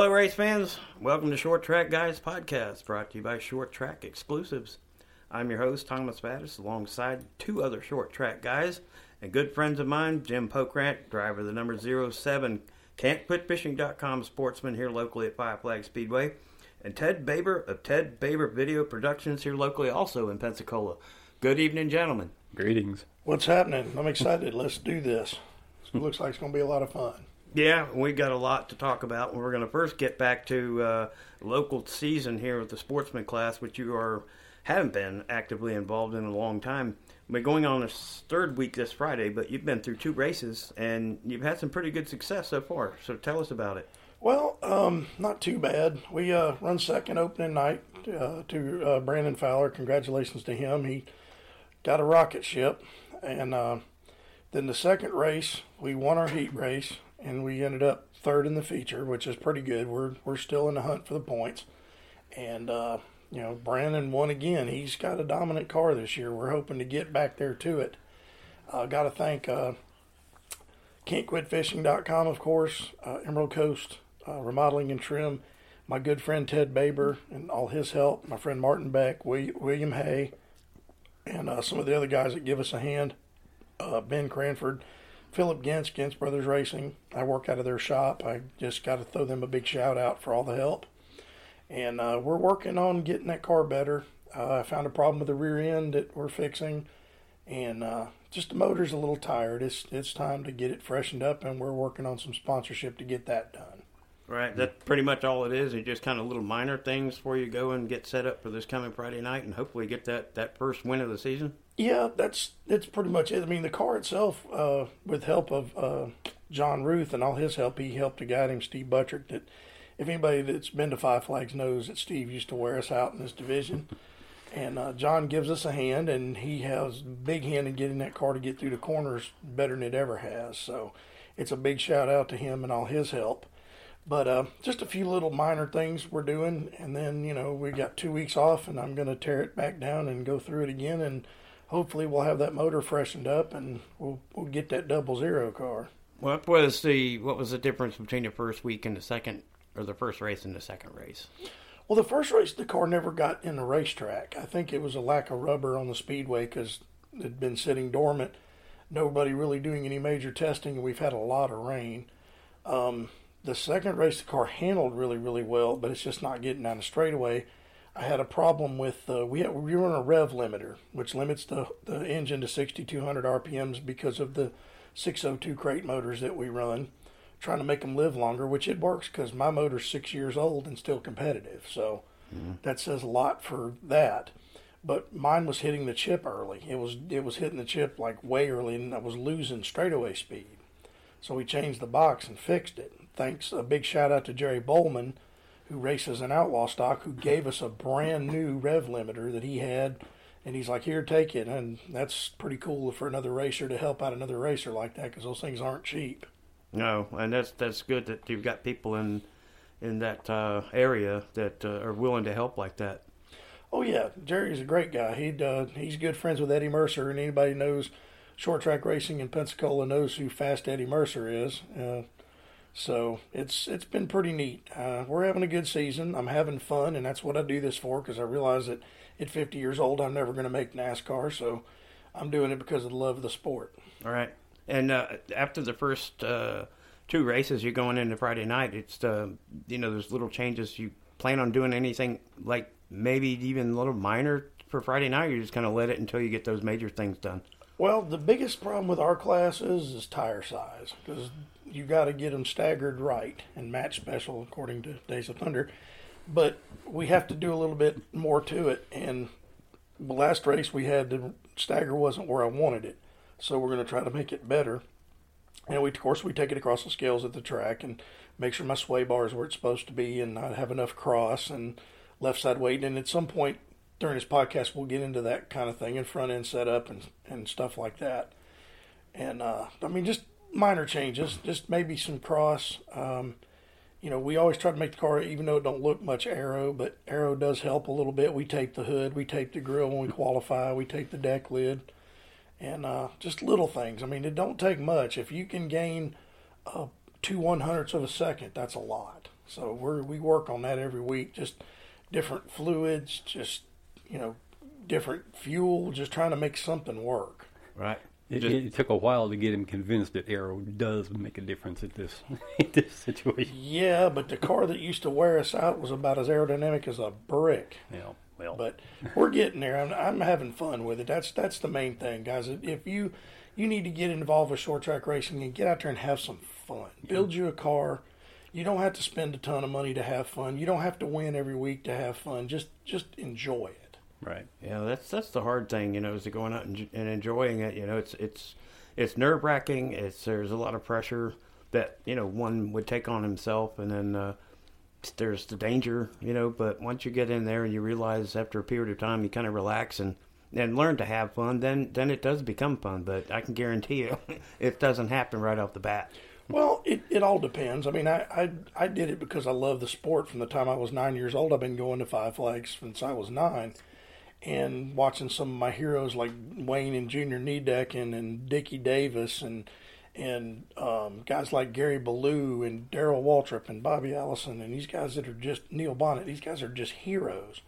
Hello, race fans. Welcome to Short Track Guys podcast, brought to you by Short Track Exclusives. I'm your host, Thomas Battis, alongside two other short track guys and good friends of mine, Jim Pokrant, driver of the number 07 can'tquitfishing.com sportsman here locally at Five Flag Speedway, and Ted Baber of Ted Baber Video Productions here locally also in Pensacola. Good evening, gentlemen. Greetings. What's happening? I'm excited. Let's do this. It looks like it's going to be a lot of fun. Yeah, we've got a lot to talk about. We're going to first get back to uh, local season here with the sportsman class, which you are haven't been actively involved in a long time. We're going on a third week this Friday, but you've been through two races and you've had some pretty good success so far. So tell us about it. Well, um, not too bad. We uh, run second opening night uh, to uh, Brandon Fowler. Congratulations to him. He got a rocket ship. And uh, then the second race, we won our heat race and we ended up third in the feature, which is pretty good. We're, we're still in the hunt for the points. And uh, you know, Brandon won again. He's got a dominant car this year. We're hoping to get back there to it. Uh, got to thank uh, can'tquitfishing.com, of course, uh, Emerald Coast uh, Remodeling and Trim, my good friend Ted Baber and all his help, my friend Martin Beck, William Hay, and uh, some of the other guys that give us a hand, uh, Ben Cranford, Philip Gintz, Gintz Brothers Racing. I work out of their shop. I just got to throw them a big shout out for all the help and uh, we're working on getting that car better. Uh, I found a problem with the rear end that we're fixing, and uh, just the motor's a little tired. It's it's time to get it freshened up, and we're working on some sponsorship to get that done. Right, that's pretty much all it is. It's just kind of little minor things before you go and get set up for this coming Friday night, and hopefully get that, that first win of the season. Yeah, that's that's pretty much it. I mean, the car itself, uh, with help of uh, John Ruth and all his help, he helped a guy named Steve Buttrick that if anybody that's been to Five Flags knows that Steve used to wear us out in this division. And uh, John gives us a hand, and he has big hand in getting that car to get through the corners better than it ever has. So it's a big shout out to him and all his help. But uh, just a few little minor things we're doing, and then you know we got two weeks off, and I'm going to tear it back down and go through it again, and hopefully we'll have that motor freshened up, and we'll we'll get that double zero car. What was the what was the difference between the first week and the second or the first race and the second race? Well, the first race, the car never got in the racetrack. I think it was a lack of rubber on the speedway because it had been sitting dormant. Nobody really doing any major testing, and we've had a lot of rain. Um, the second race, the car handled really, really well, but it's just not getting down the straightaway. I had a problem with uh, we had, we were on a rev limiter, which limits the the engine to 6,200 RPMs because of the 602 crate motors that we run trying to make them live longer, which it works because my motor's six years old and still competitive. So mm-hmm. that says a lot for that. But mine was hitting the chip early. It was it was hitting the chip like way early, and I was losing straightaway speed. So we changed the box and fixed it. Thanks a big shout out to Jerry Bowman, who races an outlaw stock, who gave us a brand new rev limiter that he had. And he's like, "Here, take it." And that's pretty cool for another racer to help out another racer like that because those things aren't cheap. No, and that's that's good that you've got people in in that uh, area that uh, are willing to help like that. Oh yeah, Jerry's a great guy. He uh, he's good friends with Eddie Mercer, and anybody knows short track racing in Pensacola knows who Fast Eddie Mercer is. Uh, so it's it's been pretty neat. Uh, we're having a good season. I'm having fun, and that's what I do this for because I realize that at 50 years old, I'm never going to make NASCAR. So I'm doing it because of the love of the sport. All right. And uh, after the first uh, two races, you're going into Friday night. It's uh, you know there's little changes. You plan on doing anything like maybe even a little minor for Friday night? You're just going to let it until you get those major things done. Well, the biggest problem with our classes is tire size because you got to get them staggered right and match special according to Days of Thunder. But we have to do a little bit more to it. And the last race we had, the stagger wasn't where I wanted it. So we're going to try to make it better. And we, of course, we take it across the scales at the track and make sure my sway bar is where it's supposed to be and not have enough cross and left side weight. And at some point during this podcast, we'll get into that kind of thing and front end setup and, and stuff like that. And uh, I mean, just minor changes, just maybe some cross. Um, you know, we always try to make the car, even though it don't look much aero, but aero does help a little bit. We tape the hood, we tape the grill when we qualify, we tape the deck lid and uh, just little things. I mean, it don't take much. If you can gain uh, two one hundredths of a second, that's a lot. So we're we work on that every week. Just different fluids, just you know, different fuel, just trying to make something work. Right. It, Just- it took a while to get him convinced that aero does make a difference at this in this situation. Yeah, but the car that used to wear us out was about as aerodynamic as a brick. Yeah, well, But we're getting there. I'm, I'm having fun with it. That's that's the main thing, guys. If you you need to get involved with short track racing and get out there and have some fun. Build you a car. You don't have to spend a ton of money to have fun. You don't have to win every week to have fun. Just just enjoy it. Right. Yeah, that's that's the hard thing, you know, is to going out and, and enjoying it. You know, it's it's it's nerve wracking. It's there's a lot of pressure that you know one would take on himself, and then uh, there's the danger, you know. But once you get in there and you realize after a period of time, you kind of relax and and learn to have fun, then then it does become fun. But I can guarantee you, it doesn't happen right off the bat. Well, it, it all depends. I mean, I, I I did it because I love the sport from the time I was nine years old. I've been going to Five Flags since I was nine, and watching some of my heroes like Wayne and Junior Niedecken and Dickie Davis and and um, guys like Gary Ballou and Darrell Waltrip and Bobby Allison and these guys that are just Neil Bonnett. These guys are just heroes,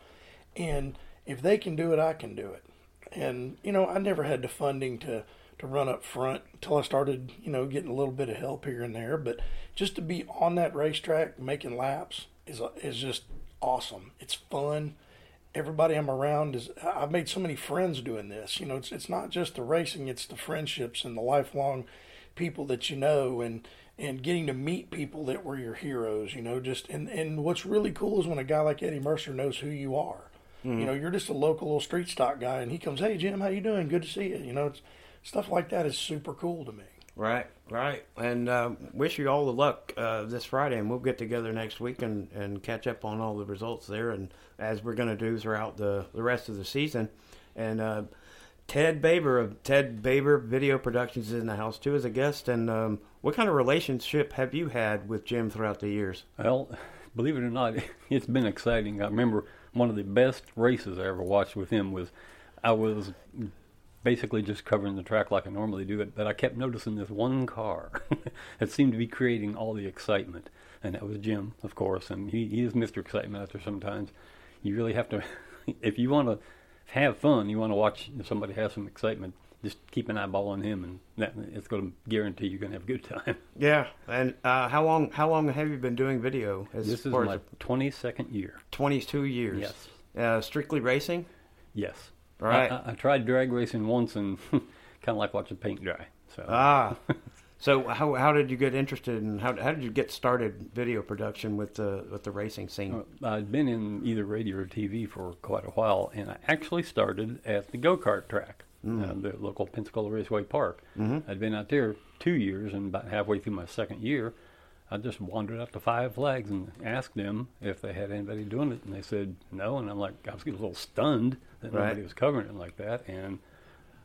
and if they can do it, I can do it. And you know, I never had the funding to to run up front until I started, you know, getting a little bit of help here and there. But just to be on that racetrack making laps is is just awesome. It's fun. Everybody I'm around is. I've made so many friends doing this. You know, it's it's not just the racing; it's the friendships and the lifelong people that you know and and getting to meet people that were your heroes. You know, just and and what's really cool is when a guy like Eddie Mercer knows who you are. Hmm. You know, you're just a local little street stock guy, and he comes, "Hey Jim, how you doing? Good to see you." You know, it's stuff like that is super cool to me. Right, right. And uh, wish you all the luck uh, this Friday, and we'll get together next week and, and catch up on all the results there, and as we're going to do throughout the, the rest of the season. And uh, Ted Baber of Ted Baber Video Productions is in the house too as a guest. And um, what kind of relationship have you had with Jim throughout the years? Well, believe it or not, it's been exciting. I remember one of the best races I ever watched with him was I was basically just covering the track like I normally do, it, but I kept noticing this one car that seemed to be creating all the excitement, and that was Jim, of course, and he, he is Mr. Excitement out there sometimes. You really have to, if you want to have fun, you want to watch if somebody has some excitement, just keep an eyeball on him, and that it's going to guarantee you're going to have a good time. Yeah, and uh, how long how long have you been doing video? As This is my 22nd year. twenty two years. Yes. Uh, strictly racing. Yes. Right. I, I, tried drag racing once and kind of like watching paint dry. So Ah, so how how did you get interested in how how did you get started video production with the with the racing scene? uh, I'd been in either radio or TV for quite a while, and I actually started at the go kart track, uh, the local Pensacola Raceway Park. Mm-hmm. I'd been out there two years, and about halfway through my second year, I just wandered up to Five Flags and asked them if they had anybody doing it, and they said no. And I'm like, I was getting a little stunned that Right. nobody was covering it like that, and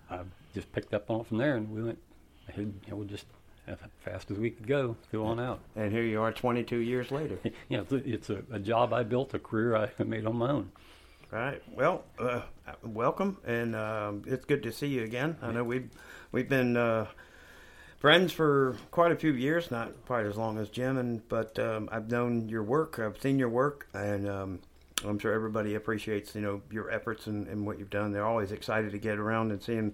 I just picked up on it from there, and we went ahead, you know, just as fast as we could go, go on out. And here you are, twenty two years later. Yeah, it's, a, it's a, a job I built, a career I made on my own. Right. Well, uh, welcome, and um, it's good to see you again. I know we've we've been uh, friends for quite a few years, not quite as long as Jim, and but um, I've known your work, I've seen your work, and um, I'm sure everybody appreciates you know your efforts and, and what you've done. They're always excited to get around and seeing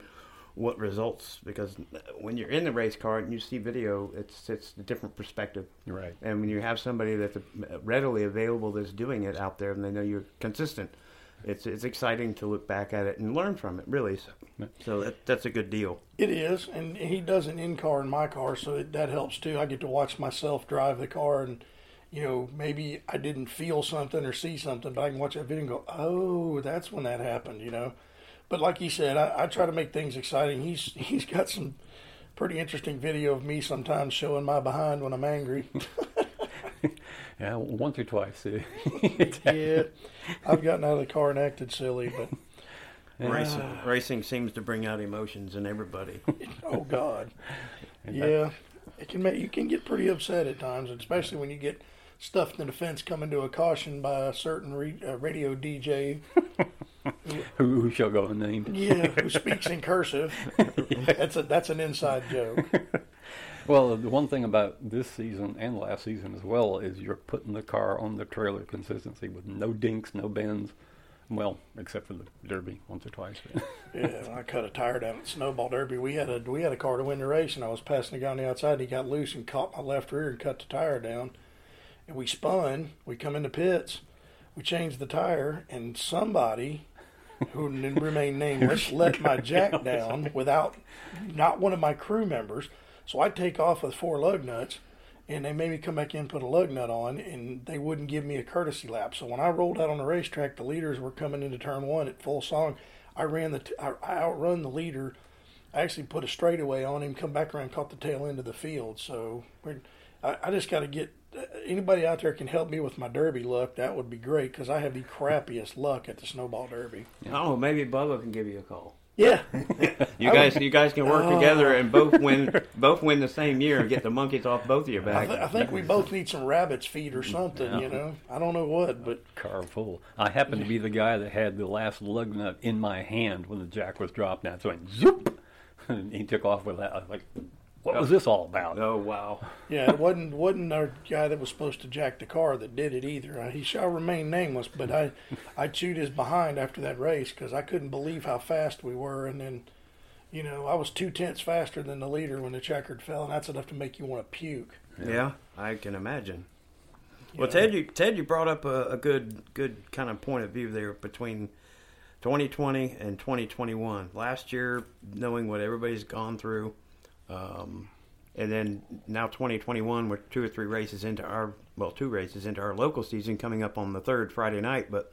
what results because when you're in the race car and you see video, it's it's a different perspective. Right. And when you have somebody that's readily available that's doing it out there, and they know you're consistent, it's it's exciting to look back at it and learn from it. Really, so, so that that's a good deal. It is, and he does an in car in my car, so it, that helps too. I get to watch myself drive the car, and you know maybe I didn't feel something or see something, but I can watch that video and go, "Oh, that's when that happened," you know. But like you said, I, I try to make things exciting. He's he's got some pretty interesting video of me sometimes showing my behind when I'm angry. Yeah, once or twice. uh, yeah, I've gotten out of the car and acted silly, but Racing racing seems to bring out emotions in everybody. oh god, yeah, it can make you can get pretty upset at times, especially when you get stuffed in the fence coming to a caution by a certain re, uh, radio DJ. who, who shall go unnamed? Yeah, who speaks in cursive. That's a that's an inside joke. Well, the one thing about this season and last season as well is you're putting the car on the trailer consistency with no dinks, no bends. Well, except for the Derby once or twice. yeah, I cut a tire down at Snowball Derby. We had a we had a car to win the race, and I was passing a guy on the outside. And he got loose and caught my left rear and cut the tire down. And we spun. We come into pits. We changed the tire, and somebody who remained nameless let my jack down without not one of my crew members. So I'd take off with four lug nuts and they made me come back in put a lug nut on, and they wouldn't give me a courtesy lap. So when I rolled out on the racetrack, the leaders were coming into turn one at full song. I ran the, t- I, I outrun the leader. I actually put a straightaway on him, come back around, caught the tail end of the field. So I, I just got to get uh, anybody out there can help me with my derby luck. That would be great because I have the crappiest luck at the snowball derby. Oh, maybe Bubba can give you a call. Yeah, you guys, you guys can work oh. together and both oh. win, both win the same year and get the monkeys off both of your backs. I, th- I think we both need some rabbits feed or something. Yeah. You know, I don't know what, but car full. I happened to be the guy that had the last lug nut in my hand when the jack was dropped down. So I went zoop, and he took off with that. I was like, what was this all about? Oh wow! Yeah, it wasn't wasn't our guy that was supposed to jack the car that did it either. Uh, he shall remain nameless, but I I chewed his behind after that race because I couldn't believe how fast we were, and then you know I was two tenths faster than the leader when the checkered fell, and that's enough to make you want to puke. Yeah, yeah I can imagine. Well, Ted, you Ted, you brought up a, a good good kind of point of view there between 2020 and 2021. Last year, knowing what everybody's gone through um, and then now 2021, we're two or three races into our well, two races into our local season coming up on the third Friday night. But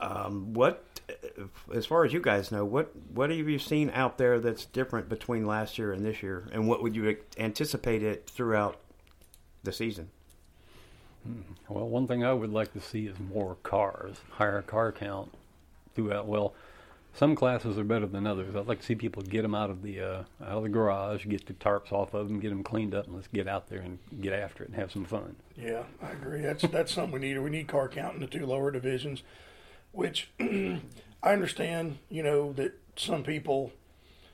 um, what, as far as you guys know, what what have you seen out there that's different between last year and this year, and what would you anticipate it throughout the season? Hmm. Well, one thing I would like to see is more cars, higher car count throughout. Well, some classes are better than others. I'd like to see people get them out of the uh, out of the garage, get the tarps off of them, get them cleaned up, and let's get out there and get after it and have some fun. Yeah, I agree. That's that's something we need. We need car count in the two lower divisions, which I understand. You know that some people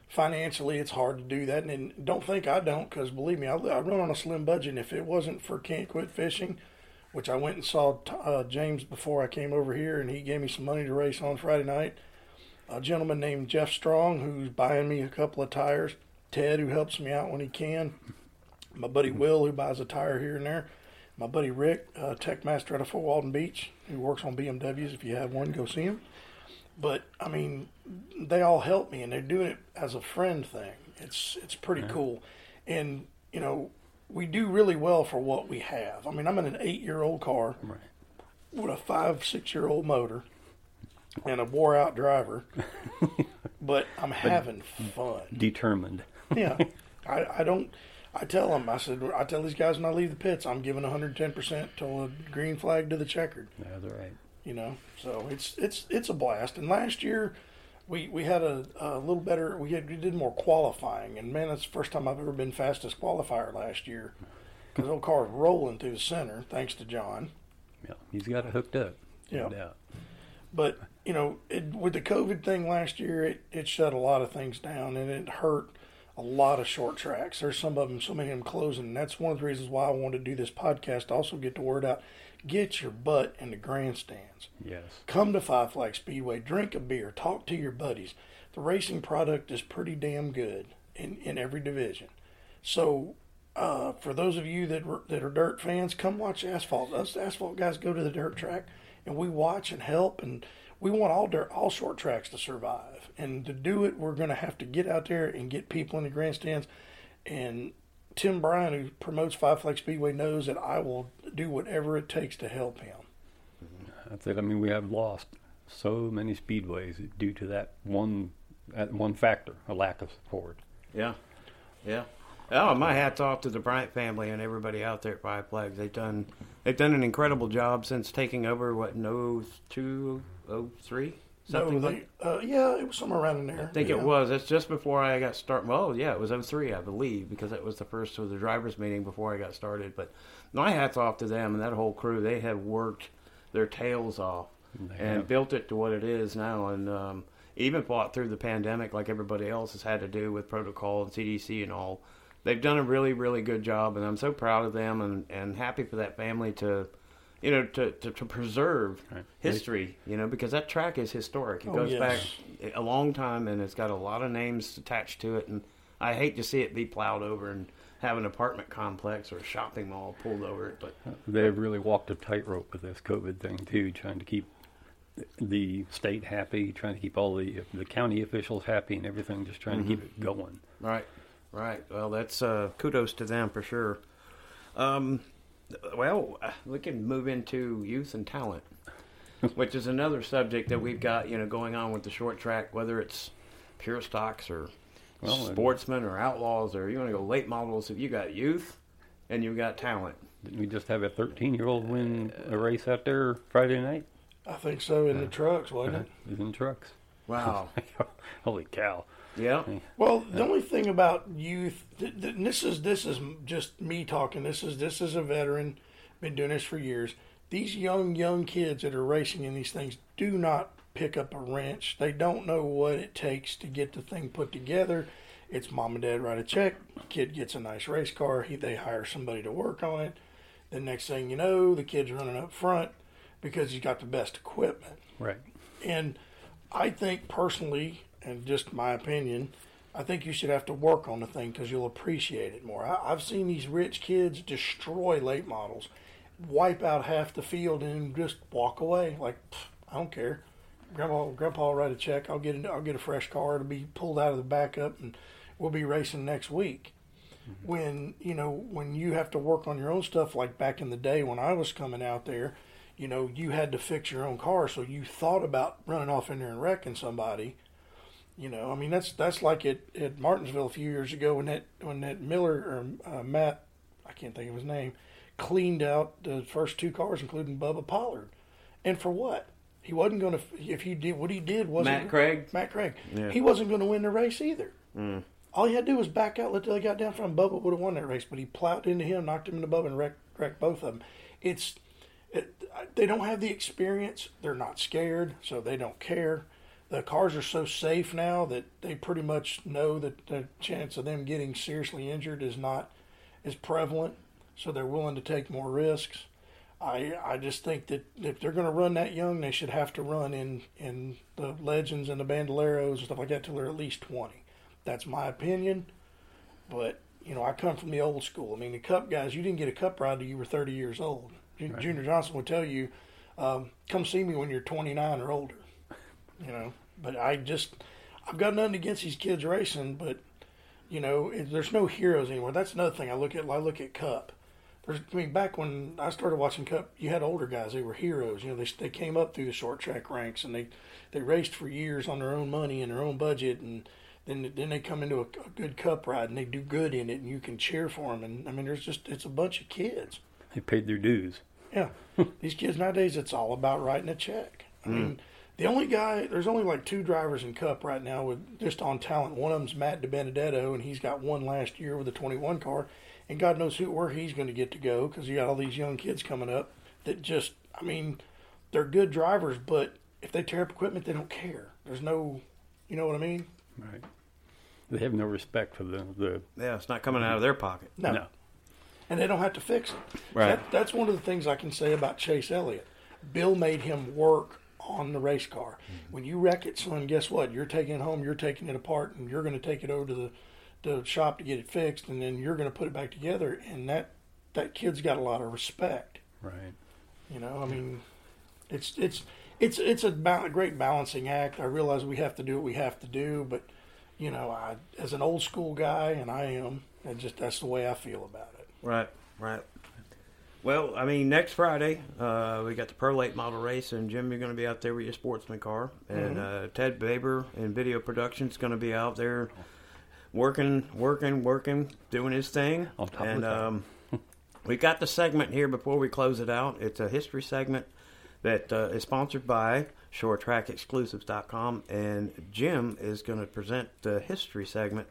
financially it's hard to do that, and don't think I don't, because believe me, I, I run on a slim budget. And if it wasn't for Can't Quit Fishing, which I went and saw uh, James before I came over here, and he gave me some money to race on Friday night a gentleman named Jeff Strong who's buying me a couple of tires, Ted who helps me out when he can, my buddy Will who buys a tire here and there, my buddy Rick, uh, tech master out of Fort Walton Beach, who works on BMWs. If you have one, go see him. But I mean, they all help me, and they're doing it as a friend thing. It's it's pretty yeah. cool, and you know we do really well for what we have. I mean, I'm in an eight year old car right. with a five six year old motor and a wore out driver, but I'm having fun. Determined. yeah, I, I don't. I tell them. I said. I tell these guys when I leave the pits, I'm giving 110 percent till a green flag to the checkered. Yeah, that's right. You know, so it's it's it's a blast. And last year, we we had a, a little better. We had we did more qualifying, and man, that's the first time I've ever been fastest qualifier last year. Because old car was rolling through the center, thanks to John. Yeah, he's got it hooked up. Yeah. But you know, it, with the COVID thing last year, it, it shut a lot of things down and it hurt a lot of short tracks. There's some of them, so many of them closing. And that's one of the reasons why I wanted to do this podcast. Also, get the word out. Get your butt in the grandstands. Yes. Come to Five Flag Speedway, drink a beer, talk to your buddies. The racing product is pretty damn good in, in every division. So, uh, for those of you that that are dirt fans, come watch asphalt. Us asphalt guys go to the dirt track, and we watch and help and we want all dirt, all short tracks to survive. And to do it, we're going to have to get out there and get people in the grandstands. And Tim Bryant, who promotes Five Flag Speedway, knows that I will do whatever it takes to help him. That's it. I mean, we have lost so many speedways due to that one that one factor, a lack of support. Yeah, yeah. Oh, my hats off to the Bryant family and everybody out there at Five Flags. They've done they've done an incredible job since taking over. What no two oh three something no, they, like. Uh, yeah, it was somewhere around in there. I think yeah. it was. It's just before I got started. Well, yeah, it was 03, I believe, because it was the first of the drivers' meeting before I got started. But my hats off to them and that whole crew. They have worked their tails off they and have. built it to what it is now. And um, even fought through the pandemic like everybody else has had to do with protocol and CDC and all they've done a really really good job, and I'm so proud of them and and happy for that family to. You know, to, to, to preserve Right. history, you know, because that track is historic. It Oh, goes yes. back a long time, and it's got a lot of names attached to it. And I hate to see it be plowed over and have an apartment complex or a shopping mall pulled over it. But They've really walked a tightrope with this COVID thing too, trying to keep the state happy, trying to keep all the the county officials happy, and everything, just trying to keep mm-hmm. it going. right, right. Well, that's uh, kudos to them for sure. Um, well, uh, we can move into youth and talent, which is another subject that we've got you know going on with the short track, whether it's pure stocks or Well, sportsmen or outlaws or you want to go late models. If you got youth and you've got talent, Didn't we just have a 13 year old win a race out there Friday night? I think so in the trucks, wasn't it? It in trucks. Wow, Holy cow! yeah, Well, the only thing about youth, th- th- this is this is just me talking. This is this is a veteran, been doing this for years. These young young kids that are racing in these things do not pick up a wrench. They don't know what it takes to get the thing put together. It's mom and dad write a check. Kid gets a nice race car. He they hire somebody to work on it. The next thing you know, the kid's running up front because he's got the best equipment. Right. And I think personally, and just my opinion, I think you should have to work on the thing because you'll appreciate it more. I, I've seen these rich kids destroy late models, wipe out half the field, and just walk away. Like "Pff, I don't care. Grandpa, Grandpa will write a check. I'll get, a, I'll get a fresh car to be pulled out of the backup, and we'll be racing next week. Mm-hmm. When you know when you have to work on your own stuff, like back in the day when I was coming out there, you know, you had to fix your own car, so you thought about running off in there and wrecking somebody. You know, I mean that's that's like at, at Martinsville a few years ago when that when that Miller or uh, Matt, I can't think of his name, cleaned out the first two cars, including Bubba Pollard, and for what? He wasn't going to. If he did what he did wasn't Matt Craig. Matt Craig. Yeah. He wasn't going to win the race either. Mm. All he had to do was back out, let till he got down from Bubba would have won that race, but he plowed into him, knocked him into Bubba, and wrecked, wrecked both of them. It's it, they don't have the experience. They're not scared, so they don't care. The cars are so safe now that they pretty much know that the chance of them getting seriously injured is not as prevalent, so they're willing to take more risks. I I just think that if they're going to run that young, they should have to run in in the legends and the bandoleros and stuff like that till they're at least twenty. That's my opinion, but you know I come from the old school. I mean the Cup guys, you didn't get a Cup ride till you were thirty years old. Jun- Junior Johnson would tell you, um, "Come see me when you're twenty nine or older." You know, but I just I've got nothing against these kids racing, but you know it, there's no heroes anymore. That's another thing I look at. I look at Cup. There's, I mean, back when I started watching Cup, you had older guys. They were heroes. You know, they they came up through the short track ranks and they they raced for years on their own money and their own budget, and then then they come into a, a good Cup ride and they do good in it, and you can cheer for them. And I mean, there's just it's a bunch of kids. They paid their dues. Yeah, these kids nowadays, it's all about writing a check. I mean, mm. the only guy, there's only like two drivers in Cup right now with just on talent. One of them's Matt DiBenedetto, and he's got one last year with a 21 car, and God knows who where he's going to get to go because you got all these young kids coming up that just, I mean, they're good drivers, but if they tear up equipment, they don't care. There's no, you know what I mean? Right. They have no respect for the the Yeah, it's not coming out of their pocket. No. no. And they don't have to fix it. Right. That, that's one of the things I can say about Chase Elliott. Bill made him work on the race car. Mm-hmm. When you wreck it, son, guess what? You're taking it home, you're taking it apart, and you're going to take it over to the, the shop to get it fixed, and then you're going to put it back together. And that that kid's got a lot of respect. Right. You know, I mean, it's it's it's it's a, ba- a great balancing act. I realize we have to do what we have to do, but you know, I as an old school guy, and I am, and just that's the way I feel about it. Right, right. Well, I mean, next Friday uh, we got the Pro Late Model Race, and Jim, you're going to be out there with your sportsman car, and uh, Ted Baber in Video production is going to be out there working, working, working, doing his thing. On top and um, we got the segment here before we close it out. It's a history segment that uh, is sponsored by ShortTrackExclusives.com, and Jim is going to present the history segment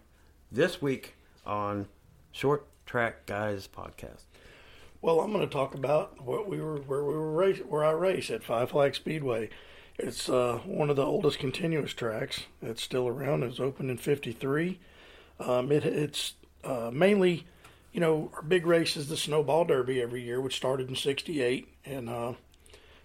this week on Short Track Guys podcast. Well, I'm going to talk about what we were where we were race where I race at Five Flag Speedway. It's uh, one of the oldest continuous tracks. It's still around. It was opened in '53. Um, it, it's uh, mainly, you know, our big race is the Snowball Derby every year, which started in '68, and uh,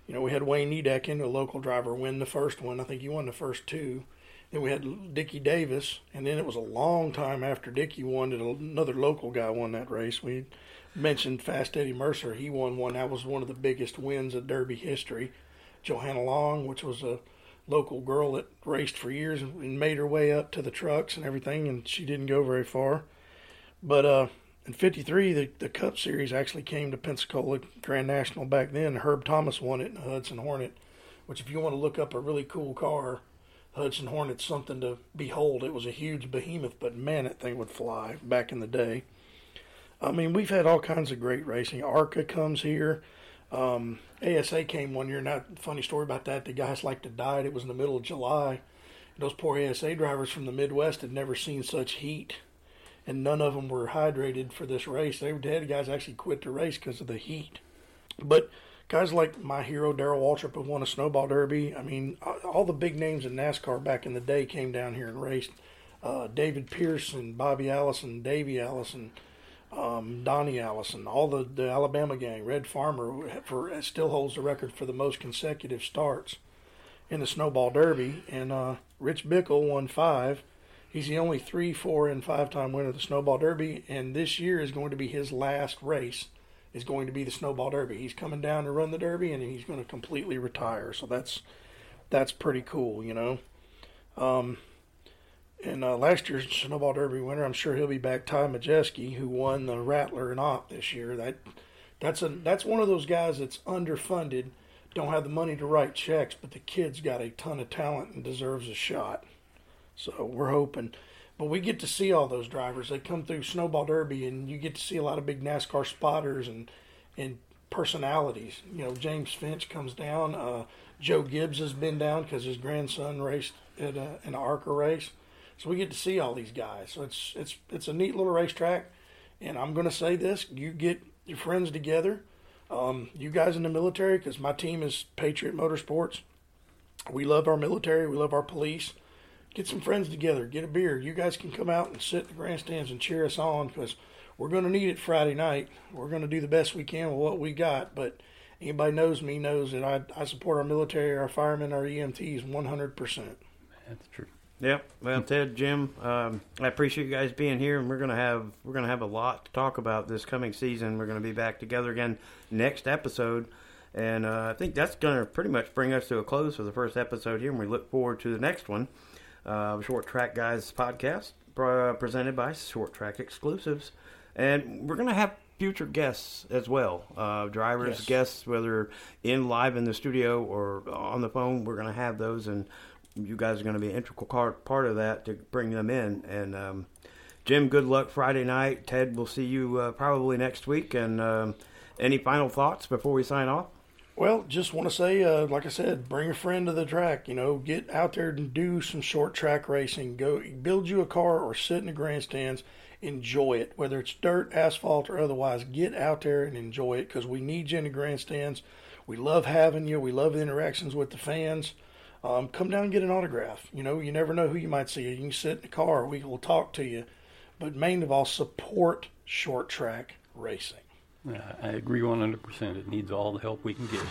you know we had Wayne Niedecken, a local driver, win the first one. I think he won the first two. Then we had Dickie Davis, and then it was a long time after Dickie won that another local guy won that race. We mentioned Fast Eddie Mercer. He won one. That was one of the biggest wins of Derby history. Johanna Long, which was a local girl that raced for years and made her way up to the trucks and everything, and she didn't go very far. But uh, in '53, the, the Cup Series actually came to Pensacola Grand National back then. Herb Thomas won it in the Hudson Hornet, which, if you want to look up a really cool car, Hudson Hornet's something to behold. It was a huge behemoth, but man, that thing would fly back in the day. I mean, we've had all kinds of great racing. ARCA comes here. Um, ASA came one year. Not funny story about that. The guys like to died. It was in the middle of July. Those poor ASA drivers from the Midwest had never seen such heat, and none of them were hydrated for this race. They had guys actually quit the race because of the heat. But guys like my hero Darrell Waltrip who won a snowball derby. I mean, all the big names in NASCAR back in the day came down here and raced. Uh, David Pearson, Bobby Allison, Davey Allison, um, Donnie Allison, all the, the Alabama gang, Red Farmer for still holds the record for the most consecutive starts in the Snowball Derby, and uh, Rich Bickle won five. He's the only three, four, and five time winner of the Snowball Derby, and this year is going to be his last race. Is going to be the Snowball Derby. He's coming down to run the Derby, and he's going to completely retire. So that's that's pretty cool, you know. Um, and uh, last year's Snowball Derby winner, I'm sure he'll be back. Ty Majeski, who won the Rattler and Op this year. That that's a that's one of those guys that's underfunded, don't have the money to write checks, but the kid's got a ton of talent and deserves a shot. So we're hoping. But we get to see all those drivers. They come through Snowball Derby, and you get to see a lot of big NASCAR spotters and and personalities. You know, James Finch comes down. Uh, Joe Gibbs has been down because his grandson raced at a, an ARCA race. So we get to see all these guys. So it's it's it's a neat little racetrack. And I'm going to say this: you get your friends together. Um, you guys in the military, because my team is Patriot Motorsports. We love our military. We love our police. Get some friends together. Get a beer. You guys can come out and sit in the grandstands and cheer us on because we're going to need it Friday night. We're going to do the best we can with what we got. But anybody knows me knows that I, I support our military, our firemen, our EMTs 100%. That's true. Yep. Well, Ted, Jim, um, I appreciate you guys being here, and we're gonna have we're gonna have a lot to talk about this coming season. We're gonna be back together again next episode, and uh, I think that's gonna pretty much bring us to a close for the first episode here, and we look forward to the next one. Uh, Short Track Guys podcast uh, presented by Short Track Exclusives, and we're gonna have future guests as well, uh, drivers, Yes. guests, whether in live in the studio or on the phone. We're gonna have those, and you guys are going to be an integral part, part of that to bring them in. And um, Jim, good luck Friday night. Ted, we'll see you uh, probably next week. And um, any final thoughts before we sign off? Well, just want to say, uh, like I said, bring a friend to the track. You know, get out there and do some short track racing. Go build you a car or sit in the grandstands. Enjoy it, whether it's dirt, asphalt, or otherwise. Get out there and enjoy it because we need you in the grandstands. We love having you. We love the interactions with the fans. Um, come down and get an autograph. You know, you never know who you might see. You can sit in the car. We will talk to you. But main of all, support short track racing. I agree 100%. It needs all the help we can get.